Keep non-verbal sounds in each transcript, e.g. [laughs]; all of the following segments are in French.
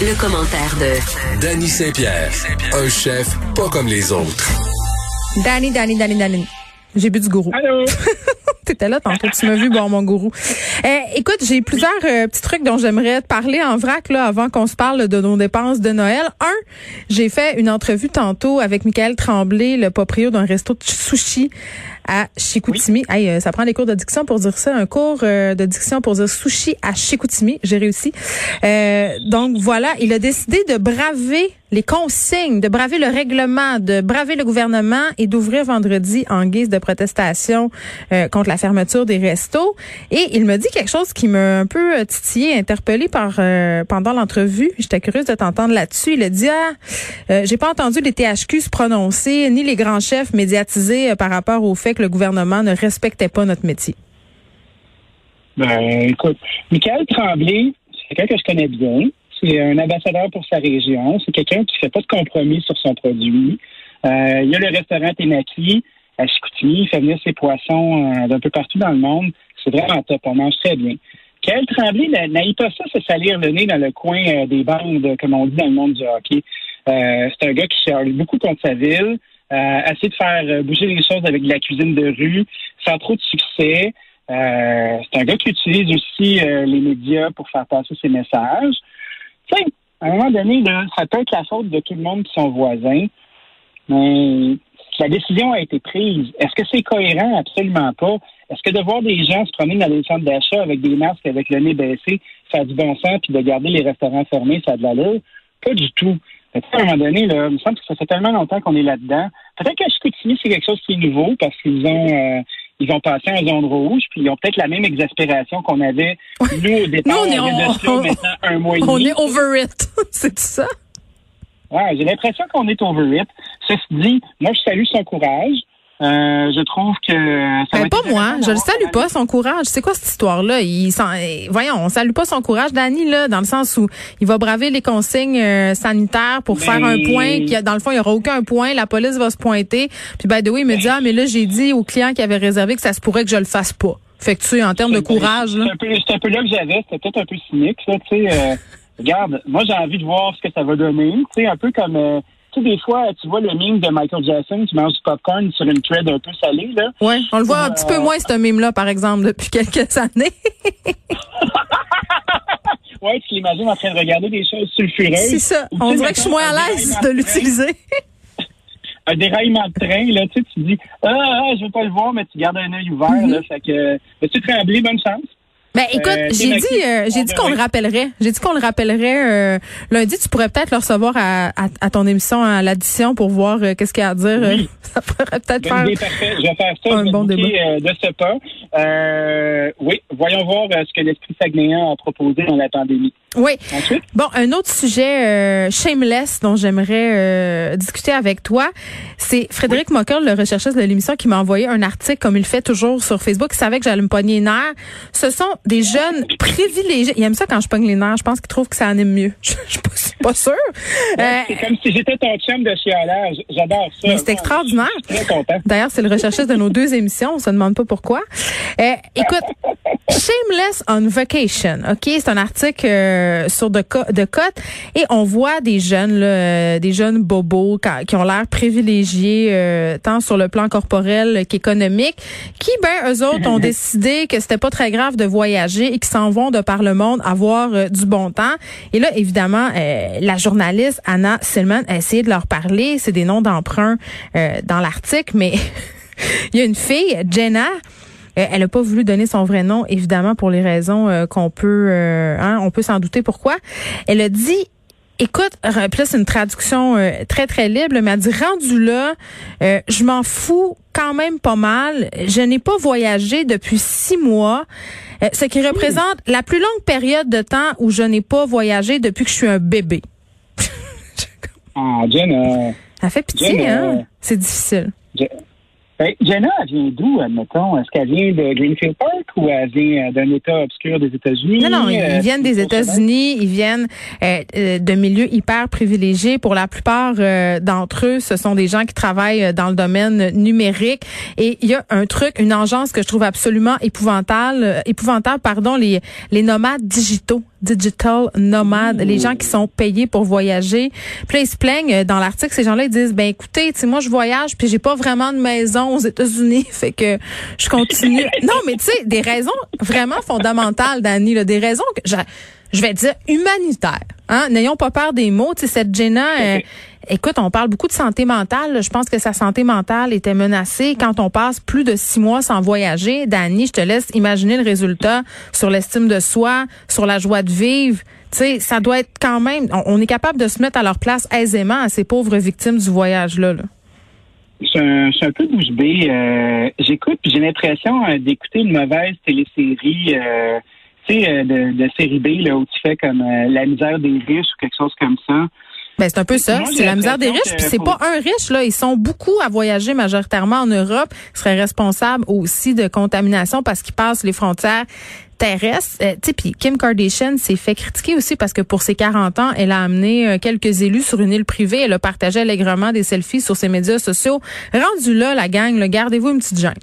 Le, commentaire de Danny Saint-Pierre, un chef pas comme les autres. Danny, Danny, Danny, Danny. J'ai bu du gourou. Allô? [laughs] T'étais là tantôt, tu m'as vu boire mon gourou. Eh, écoute, j'ai plusieurs euh, petits trucs dont j'aimerais te parler en vrac là avant qu'on se parle de nos dépenses de Noël. Un, j'ai fait une entrevue tantôt avec Michael Tremblay, le proprio d'un resto de sushi à Chicoutimi. Hey, euh, ça prend des cours de diction pour dire ça, un cours euh, de diction pour dire sushi à Chicoutimi. J'ai réussi. Euh, donc voilà, il a décidé de braver les consignes, de braver le règlement, de braver le gouvernement et d'ouvrir vendredi en guise de protestation contre la fermeture des restos. Et il me dit quelque chose qui m'a un peu titillé, interpellé par pendant l'entrevue. J'étais curieuse de t'entendre là-dessus. Il a dit ah, j'ai pas entendu les THQ se prononcer ni les grands chefs médiatisés par rapport au fait que le gouvernement ne respectait pas notre métier? Ben, écoute, Michael Tremblay, c'est quelqu'un que je connais bien. C'est un ambassadeur pour sa région. C'est quelqu'un qui ne fait pas de compromis sur son produit. Euh, il y a le restaurant Ténaki à Chicoutimi. Il fait venir ses poissons euh, d'un peu partout dans le monde. C'est vraiment top. On mange très bien. Michael Tremblay n'aille pas ça se salir le nez dans le coin euh, des bandes, comme on dit dans le monde du hockey. c'est un gars qui charge beaucoup contre sa ville. Euh, essayer de faire euh, bouger les choses avec de la cuisine de rue sans trop de succès. Euh, c'est un gars qui utilise aussi les médias pour faire passer ses messages. Tu à un moment donné, ça peut être la faute de tout le monde qui sont voisins, mais la décision a été prise. Est-ce que c'est cohérent? Absolument pas. Est-ce que de voir des gens se promener dans les centres d'achat avec des masques, avec le nez baissé, ça a du bon sens, puis de garder les restaurants fermés, ça a de l'allure? Pas du tout. À un moment donné, là, il me semble que ça fait tellement longtemps qu'on est là-dedans. Peut-être qu'à Chicoutimi, c'est quelque chose qui est nouveau parce qu'ils ont euh, ils ont passé en zone rouge, puis ils ont peut-être la même exaspération qu'on avait nous au départ. Nous, on est, on, maintenant un mois et demi. On est over it. [laughs] c'est ça? Ouais, j'ai l'impression qu'on est over it. Ceci dit, moi, je salue son courage. Euh, je trouve que ça ben, pas moi, je le salue pas son courage. C'est quoi cette histoire-là? Il eh, voyons, on salue pas son courage, Danny là, dans le sens où il va braver les consignes euh, sanitaires pour faire un point qui dans le fond il y aura aucun point, la police va se pointer. Puis ben de oui, il me dit ah mais là j'ai dit au client qui avait réservé que ça se pourrait que je le fasse pas. Fait que tu sais en termes de courage là. C'est un, peu là que j'avais, c'était peut-être un peu cynique ça, tu sais. Euh, regarde, moi j'ai envie de voir ce que ça va donner, tu sais un peu comme tu sais, des fois, tu vois le meme de Michael Jackson qui mange du popcorn sur une thread un peu salée, là. Oui, on le voit un petit peu euh, moins, ce meme-là, par exemple, depuis [laughs] quelques années. [laughs] oui, tu l'imagines en train de regarder des choses sulfureuses. C'est ça. on dirait que je suis moins à l'aise de l'utiliser. un déraillement de train, là, tu sais, tu dis, ah, ah, je veux pas le voir, mais tu gardes un œil ouvert, mm-hmm. là. Fait que, tu trembler, bonne chance. Ben écoute, euh, j'ai dit euh, j'ai dit qu'on le rappellerait. J'ai dit qu'on le rappellerait euh, lundi. Tu pourrais peut-être le recevoir à, à, ton émission à l'addition pour voir qu'est-ce qu'il y a à dire. Oui. [laughs] ça pourrait peut-être ben, faire. Parfait. Je vais faire ça. Un bon débat. de ce pas. oui, voyons voir ce que l'esprit sagnéant a proposé dans la pandémie. Oui. Bon, un autre sujet shameless dont j'aimerais discuter avec toi, c'est Frédéric oui. le recherchiste de l'émission, qui m'a envoyé un article comme il fait toujours sur Facebook. Il savait que j'allais me pogner les nerfs. Ce sont des jeunes privilégiés. Il aime ça quand je pogne les nerfs. Je pense qu'il trouve que ça anime mieux. [laughs] Je, suis pas, sûre. Euh, c'est comme si j'étais ton chum de chialage. J'adore ça. Mais c'est extraordinaire. D'ailleurs, c'est le recherchiste de nos deux émissions. On se demande pas pourquoi. Euh, écoute, [laughs] Shameless on Vacation. OK? C'est un article euh, sur de, et on voit des jeunes, là, des jeunes bobos qui ont l'air privilégiés tant sur le plan corporel qu'économique qui, ben, eux autres ont [laughs] décidé que c'était pas très grave de voyager et qui s'en vont de par le monde avoir euh, du bon temps. Et là, évidemment, euh, la journaliste Anna Silman a essayé de leur parler. C'est des noms d'emprunt euh, dans l'article, mais [laughs] il y a une fille, Jenna, elle n'a pas voulu donner son vrai nom, évidemment, pour les raisons qu'on peut, hein, on peut s'en douter pourquoi. Elle a dit Écoute, puis là, c'est une traduction très, très libre, mais elle dit, rendu là, je m'en fous quand même pas mal. Je n'ai pas voyagé depuis six mois. Euh, ce qui représente la plus longue période de temps où je n'ai pas voyagé depuis que je suis un bébé. ah, Jenna. Ça fait pitié, hein? C'est difficile. Ben, Jenna, elle vient d'où, admettons? Est-ce qu'elle vient de Greenfield Park ou elle vient euh, d'un État obscur des États-Unis? Non, non, ils euh, viennent des États-Unis, ils viennent euh, de milieux hyper privilégiés. Pour la plupart d'entre eux, ce sont des gens qui travaillent dans le domaine numérique. Et il y a un truc, une engeance que je trouve absolument épouvantable, épouvantable, pardon, les, les nomades digitaux. Digital nomades, les gens qui sont payés pour voyager. Puis là, ils se plaignent euh, dans l'article, ces gens-là, ils disent, ben écoutez, tu moi, je voyage, puis j'ai pas vraiment de maison aux États-Unis, [laughs] fait que je continue. [laughs] non, mais tu sais, des raisons vraiment fondamentales, Dani, là, des raisons que je vais dire humanitaires. Hein? N'ayons pas peur des mots. Tu sais, cette Jenna, euh, écoute, on parle beaucoup de santé mentale. Je pense que sa santé mentale était menacée quand on passe plus de six mois sans voyager. Dani, je te laisse imaginer le résultat sur l'estime de soi, sur la joie de vivre. Tu sais, ça doit être quand même. On, est capable de se mettre à leur place aisément à ces pauvres victimes du voyage-là. Là. C'est un, peu bouche bée. Euh, j'écoute, j'ai l'impression euh, d'écouter une mauvaise télésérie. Euh, de, de, série B, là, où tu fais comme euh, la misère des riches ou quelque chose comme ça. Ben, c'est un peu ça. C'est la misère des riches. Puis c'est pas un riche, là. Ils sont beaucoup à voyager majoritairement en Europe. Ils seraient responsables aussi de contamination parce qu'ils passent les frontières terrestres. Euh, puis Kim Kardashian s'est fait critiquer aussi parce que pour ses 40 ans, elle a amené euh, quelques élus sur une île privée. Elle a partagé allègrement des selfies sur ses médias sociaux. Rendu là, la gang, gardez-vous une petite gêne.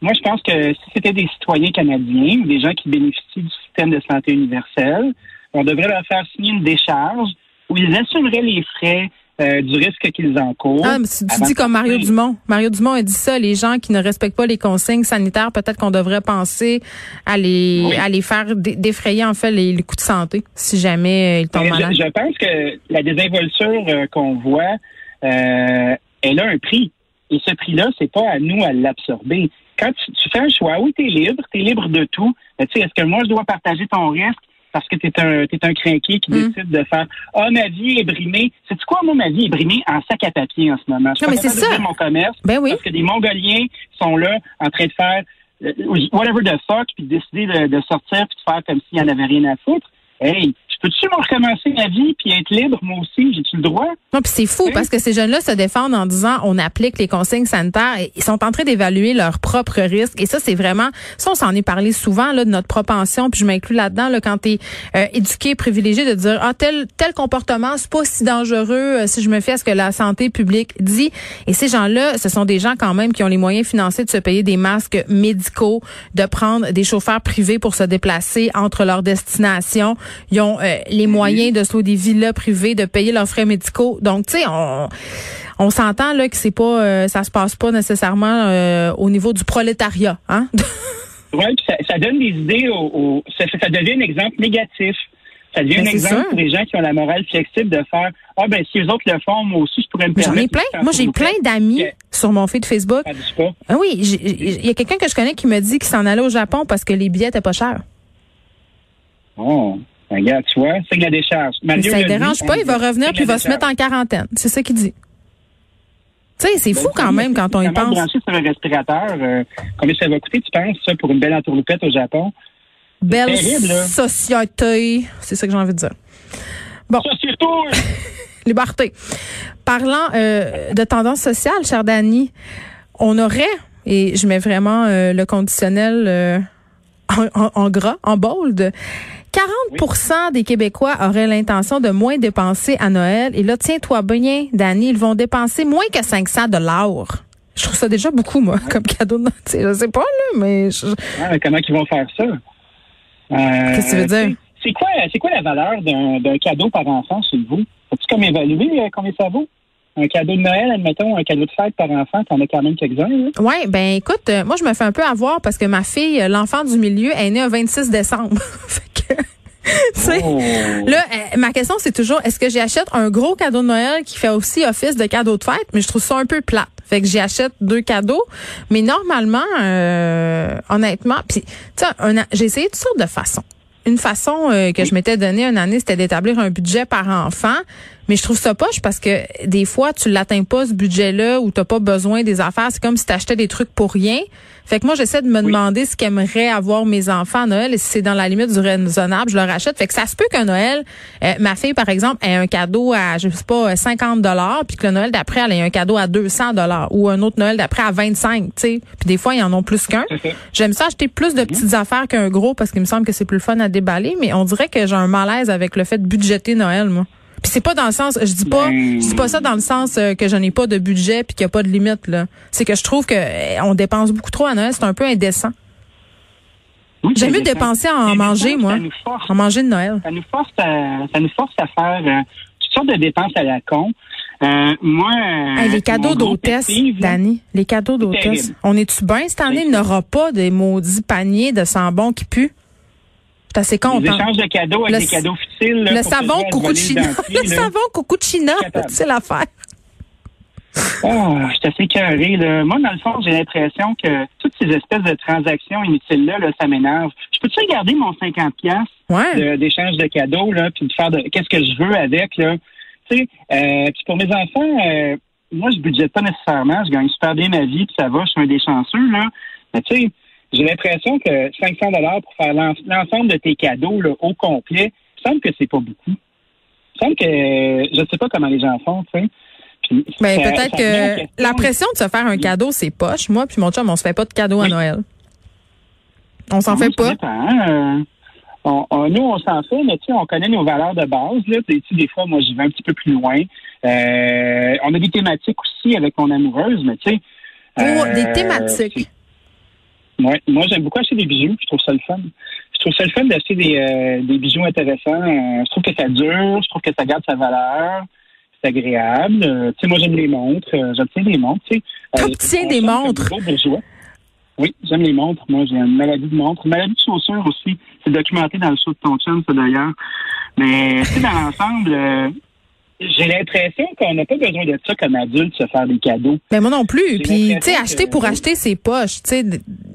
Moi, je pense que si c'était des citoyens canadiens ou des gens qui bénéficient du système de santé universel, on devrait leur faire signer une décharge où ils assumeraient les frais euh, du risque qu'ils encourent. Ah, tu, dis comme Mario Dumont. Mario Dumont a dit ça, les gens qui ne respectent pas les consignes sanitaires, peut-être qu'on devrait penser à les, à les faire défrayer en fait les, coûts de santé si jamais euh, ils tombent malades. Je, pense que la désinvolture euh, qu'on voit, elle a un prix. Et ce prix-là, c'est pas à nous à l'absorber quand tu, fais un choix, oui, tu es libre, tu es libre de tout. Mais tu sais, est-ce que moi, je dois partager ton risque parce que tu es un, es un crinqué qui mm. décide de faire Ah, ma vie est brimée. C'est quoi, moi, ma vie est brimée en sac à papier en ce moment? Je non, mais c'est ça. mon commerce ben oui. parce que des Mongoliens sont là en train de faire euh, whatever the fuck, puis décider de, de sortir puis de faire comme s'il n'y en avait rien à foutre. Hey, peux-tu me recommencer ma vie puis être libre, moi aussi? J'ai-tu le droit? Non, puis c'est fou parce que ces jeunes-là se défendent en disant on applique les consignes sanitaires et ils sont en train d'évaluer leurs propres risques. Et ça, c'est vraiment, ça, on s'en est parlé souvent, là, de notre propension, puis je m'inclus là-dedans, là, quand tu es euh, éduqué, privilégié, de dire, ah, tel, tel comportement, c'est pas si dangereux euh, si je me fie à ce que la santé publique dit. Et ces gens-là, ce sont des gens quand même qui ont les moyens financiers de se payer des masques médicaux, de prendre des chauffeurs privés pour se déplacer entre leurs destinations. Ils ont euh, les moyens de se louer des villas privées, de payer leurs frais médicaux. Donc, tu sais, on, on s'entend là que c'est pas, euh, ça se passe pas nécessairement euh, au niveau du prolétariat, hein? [laughs] oui, ça, ça, donne des idées, au, ça, ça, devient un exemple négatif. Ça devient ben, un exemple pour les gens qui ont la morale flexible de faire Ah ben si les autres le font, moi aussi je pourrais me permettre. J'en ai plein. Moi j'ai plein d'amis sur mon feed Facebook. Ah oui, il y a quelqu'un que je connais qui me dit qu'il s'en allait au Japon parce que les billets étaient pas chers. Oh. Regarde, tu vois, c'est la décharge. ça ne dérange pas, il va revenir puis il va se mettre en quarantaine. C'est ça qu'il dit. Tu sais, c'est ben, fou quand même quand on y pense. branché sur un respirateur, euh, combien ça va coûter, tu penses, ça, pour une belle entourloupette au Japon? Belle société. C'est ça que j'ai envie de dire. Bon. Société! [laughs] Liberté. Parlant euh, de tendance sociale, cher Dani, on aurait, et je mets vraiment euh, le conditionnel en, en, gras, en bold, 40% des Québécois auraient l'intention de moins dépenser à Noël. Et là, tiens-toi bien, Dani, ils vont dépenser moins que 500 dollars. Je trouve ça déjà beaucoup, moi, comme cadeau de Noël. Je sais pas, là, mais... comment ils vont faire ça? Euh, Qu'est-ce que tu veux dire? C'est quoi, quoi la valeur d'un cadeau par enfant chez vous? As-tu comme évalué euh, combien ça vaut? un cadeau de Noël, admettons, un cadeau de fête par enfant, t'en as quand même quelques-uns. Oui, ben écoute, euh, moi je me fais un peu avoir parce que ma fille, l'enfant du milieu, est née le 26 décembre. [laughs] [laughs] Oh. Là, euh, ma question, c'est toujours, est-ce que j'achète un gros cadeau de Noël qui fait aussi office de cadeau de fête, mais je trouve ça un peu plate. Fait que j'y achète deux cadeaux. Mais normalement, euh, honnêtement, puis j'ai essayé toutes sortes de façons. Une façon euh, que je m'étais donné une année, c'était d'établir un budget par enfant. Mais je trouve ça poche parce que des fois, tu l'atteins pas ce budget-là ou t'as pas besoin des affaires. C'est comme si tu achetais des trucs pour rien. Fait que moi, j'essaie de me demander ce qu'aimeraient avoir mes enfants à Noël et si c'est dans la limite du raisonnable, je leur achète. Fait que ça se peut qu'un Noël, euh, ma fille, par exemple, ait un cadeau à, je sais pas, 50 dollars, puis que le Noël d'après, elle ait un cadeau à 200 dollars ou un autre Noël d'après à 25, tu sais. Puis des fois, ils en ont plus qu'un. J'aime ça acheter plus de petites affaires qu'un gros parce qu'il me semble que c'est plus fun à déballer, mais on dirait que j'ai un malaise avec le fait de budgéter Noël, moi. Puis c'est pas dans le sens, je dis pas, je dis pas ça dans le sens euh, que je n'ai pas de budget puis qu'il n'y a pas de limite là. C'est que je trouve que euh, on dépense beaucoup trop à Noël, c'est un peu indécent. J'aime mieux dépenser en manger, moi. en manger de Noël. Ça nous force à, ça nous force à faire euh, toutes sortes de dépenses à la con. Euh, moi, les cadeaux d'hôtesse, Dani, les cadeaux d'hôtesse. On est-tu bien cette année? Il n'y aura pas des maudits paniers de sambon qui puent? C'est assez. Les échanges de cadeaux avec des cadeaux futiles. le savon coucou de China. le savon coucou de China, c'est l'affaire. Ah, je suis assez carré. Là. Moi, dans le fond, j'ai l'impression que toutes ces espèces de transactions inutiles-là, là, ça m'énerve. Je peux-tu regarder mon 50$ ouais. d'échange de, cadeaux, là, puis de faire de qu'est-ce que je veux avec, là? Tu sais, euh, puis pour mes enfants, euh, moi, je budgète pas nécessairement. Je gagne super bien ma vie, puis ça va, je suis un des chanceux, là. Mais tu sais, j'ai l'impression que 500 dollars pour faire l'ensemble de tes cadeaux là, au complet, il semble que c'est pas beaucoup. Il semble que je sais pas comment les gens font, tu sais. Mais ben, peut-être que la pression de se faire un cadeau, c'est poche. Moi puis mon chum, on se fait pas de cadeau à Noël. On s'en fait pas. Hein. nous, on s'en fait, mais tu sais, on connaît nos valeurs de base. Là. des fois, moi, j'y vais un petit peu plus loin. Euh, on a des thématiques aussi avec mon amoureuse, mais tu sais. Oh, des euh, thématiques. Ouais, moi, j'aime beaucoup acheter des bijoux. Je trouve ça le fun. Je trouve ça le fun d'acheter des, euh, des bijoux intéressants. je trouve que ça dure. Je trouve que ça garde sa valeur c'est agréable. Euh, tu sais, moi, j'aime les montres. Euh, j'obtiens des montres, tu sais. Euh, des montres? Oui, j'aime les montres. Moi, j'ai une maladie de montre. Une maladie de chaussures aussi. C'est documenté dans le show de ton chum, ça, d'ailleurs. Mais, tu sais, dans l'ensemble, j'ai l'impression qu'on n'a pas besoin de ça comme adulte, se faire des cadeaux. Mais moi non plus. Puis, tu sais, acheter pour acheter ses poches. Tu sais,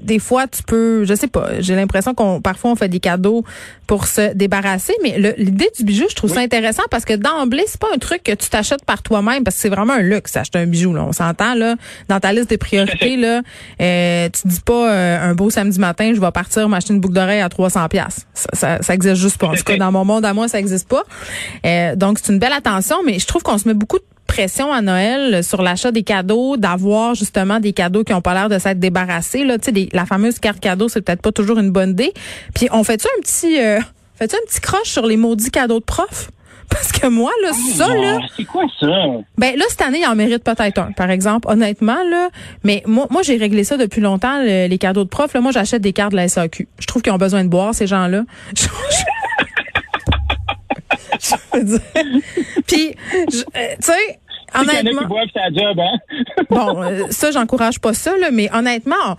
des fois, tu peux, je sais pas, j'ai l'impression qu'on parfois on fait des cadeaux pour se débarrasser. Mais l'idée du bijou, je trouve ça intéressant parce que d'emblée, c'est pas un truc que tu t'achètes par toi-même parce que c'est vraiment un luxe acheter un bijou. Là. On s'entend là dans ta liste des priorités là. Euh, tu dis pas euh, un beau samedi matin, je vais partir m'acheter une boucle d'oreille à 300 pièces. Ça, ça, existe juste pas. En tout cas, dans mon monde à moi, ça existe pas. Euh, donc c'est une belle attention, mais je trouve qu'on se met beaucoup de pression à Noël sur l'achat des cadeaux, d'avoir justement des cadeaux qui ont pas l'air de s'être débarrassés. Là, tu sais, la fameuse carte cadeau, c'est peut-être pas toujours une bonne idée. Puis on fait-tu un petit, euh, fait-tu un petit croche sur les maudits cadeaux de prof? [laughs] Parce que moi, là, ah, ça, là. C'est quoi ça? Ben, là, cette année, il en mérite peut-être un, par exemple, honnêtement, là. Mais moi, moi j'ai réglé ça depuis longtemps, les cadeaux de prof. Là, moi, j'achète des cartes de la SAQ. Je trouve qu'ils ont besoin de boire, ces gens-là. [laughs] [laughs] Puis, euh, tu sais, honnêtement. Hein? [laughs] bon, euh, ça, j'encourage pas ça, là, mais honnêtement,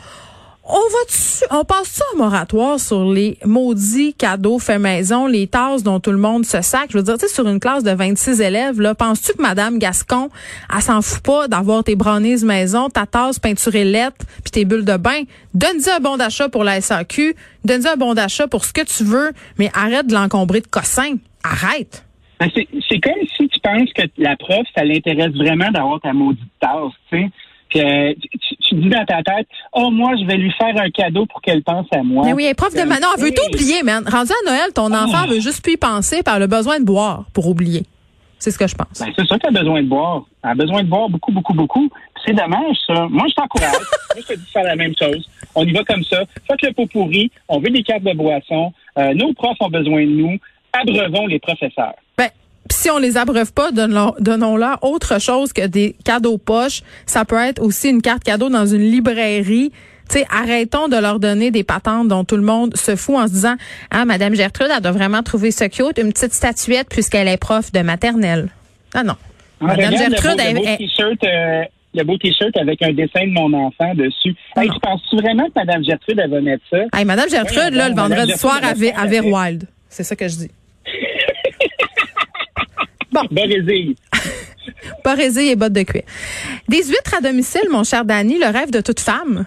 on va on passe ça au moratoire sur les maudits cadeaux faits maison, les tasses dont tout le monde se sac? Je veux dire, tu sais, sur une classe de 26 élèves, là, penses-tu que Madame Gascon, elle s'en fout pas d'avoir tes brownies maison, ta tasse peinturée lettre, puis tes bulles de bain? Donne-y un bon d'achat pour la SAQ, donne-y un bon d'achat pour ce que tu veux, mais arrête de l'encombrer de cossins. Arrête. Ben, c'est comme si tu penses que la prof, ça l'intéresse vraiment d'avoir ta maudite tasse, tu sais. Que tu, dis dans ta tête, oh, moi, je vais lui faire un cadeau pour qu'elle pense à moi. Mais oui, prof de Manon, elle veut t'oublier, man. Rendu à Noël, ton ah. enfant veut juste plus y penser par le besoin de boire pour oublier. C'est ce que je pense. Ben, c'est ça qu'elle a besoin de boire. Elle a besoin de boire beaucoup, beaucoup, beaucoup. C'est dommage, ça. Moi, je t'encourage. [laughs] Moi, je te dis de faire la même chose. On y va comme ça. Faites le pot pourri. On veut des cartes de boisson. Euh, nos profs ont besoin de nous. Abreuvons les professeurs. Ben, si on les abreuve pas, donnons-leur autre chose que des cadeaux poches. Ça peut être aussi une carte cadeau dans une librairie. sais, arrêtons de leur donner des patentes dont tout le monde se fout en se disant Ah, Madame Gertrude, elle doit vraiment trouver ça cute, une petite statuette puisqu'elle est prof de maternelle. Ah non. Ah, Madame Gertrude, le beau, t-shirt, euh, le beau t-shirt avec un dessin de mon enfant dessus. Hey, tu penses vraiment que Madame Gertrude, elle va mettre ça? Hey, Madame Gertrude, là, le vendredi soir, à, à Wild. C'est ça que je dis. Bon. [laughs] Borésie. Borésie [laughs] et bottes de cuir. Des huîtres à domicile, mon cher Danny, le rêve de toute femme?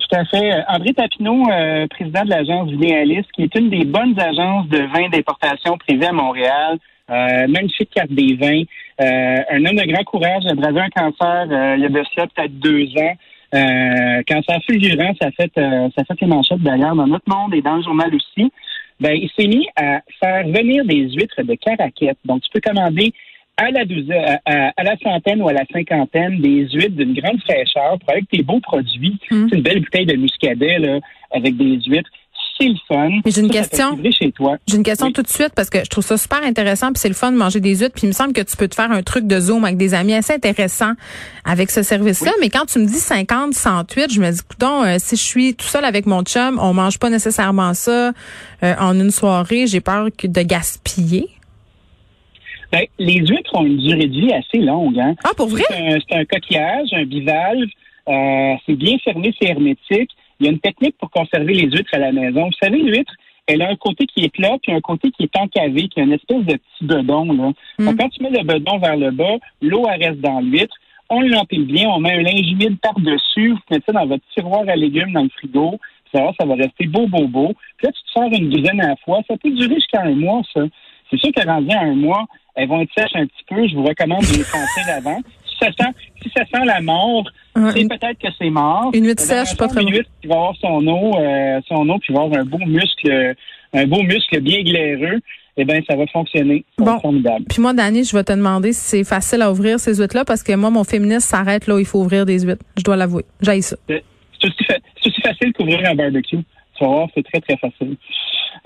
Tout à fait. André Tapineau, euh, président de l'agence Vidéaliste, qui est une des bonnes agences de vins d'importation privée à Montréal. Euh, magnifique carte des vins. Euh, un homme de grand courage a bravé un cancer il y a de peut-être deux ans. cancer fulgurant, ça fait ça fait les manchettes d'ailleurs dans notre monde et dans le journal aussi ben, il s'est mis à faire venir des huîtres de caraquette. Donc, tu peux commander à la douzaine, à, la centaine ou à la cinquantaine des huîtres d'une grande fraîcheur pour avec tes beaux produits. Mm. C'est une belle bouteille de muscadet là, avec des huîtres c'est le fun. j'ai une question. J'ai une question tout de suite parce que je trouve ça super intéressant puis c'est le fun de manger des huîtres puis il me semble que tu peux te faire un truc de zoom avec des amis assez intéressant avec ce service-là. Mais quand tu me dis 50, 108, je me dis, écoute, euh, si je suis tout seul avec mon chum, on mange pas nécessairement ça euh, en une soirée. J'ai peur de gaspiller. Ben, les huîtres ont une durée de vie assez longue. Hein? Ah, pour vrai? C'est un, coquillage, un bivalve. Euh, c'est bien fermé, c'est hermétique. Il y a une technique pour conserver les huîtres à la maison. Vous savez, l'huître, elle a un côté qui est plat, puis un côté qui est encavé, qui a une espèce de petit bedon. Là. Hmm. quand tu mets le bedon vers le bas, l'eau reste dans l'huître. On l'empile bien, on met un linge humide par-dessus, vous mettez ça dans votre tiroir à légumes dans le frigo. Ça, ça va rester beau, beau, beau. Puis là, tu te sors une douzaine à la fois. Ça peut durer jusqu'à un mois, ça. C'est sûr qu'à rendu à un mois, elles vont être sèches un petit peu. Je vous recommande de les sentir avant. Si ça sent, si ça sent la mort, c'est peut-être que c'est mort. Une huître sèche, pas très Une huître qui va avoir son eau, euh, son eau, puis va avoir un beau muscle, un beau muscle bien glaireux. Eh bien, ça va fonctionner. Bon. Formidable. Puis moi, Dani, je vais te demander si c'est facile à ouvrir ces huîtres-là, parce que moi, mon féministe s'arrête là où il faut ouvrir des huîtres. Je dois l'avouer. J'aille ça. C'est aussi, aussi, facile qu'ouvrir un barbecue. Tu vas voir, c'est très, très facile.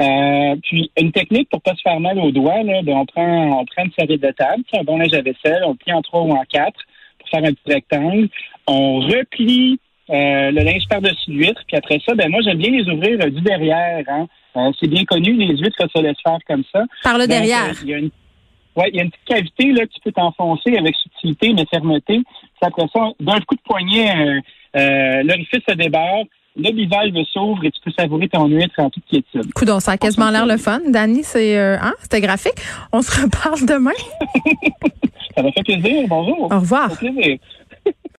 Euh, puis une technique pour pas se faire mal aux doigts, là, ben, on prend on prend une série de table, un bon linge à vaisselle, on le plie en trois ou en quatre faire un petit rectangle. On replie euh, le linge par-dessus l'huître, puis après ça, ben moi j'aime bien les ouvrir euh, du derrière. Hein. c'est bien connu, les huîtres, ça se laisse faire comme ça. Par le derrière. Il y a une Ouais, il y a une petite cavité là que tu peux t'enfoncer avec subtilité mais fermeté. Puis après ça, d'un coup de poignet, l'orifice se débarre, le bivalve s'ouvre et tu peux savourer ton huître en toute quiétude. Coudon, ça a quasiment l'air le fun. Dani, c'est euh, hein, c'était graphique. On se reparle demain. [laughs] ça m'a fait plaisir. Bonjour. Au revoir. Ça fait plaisir.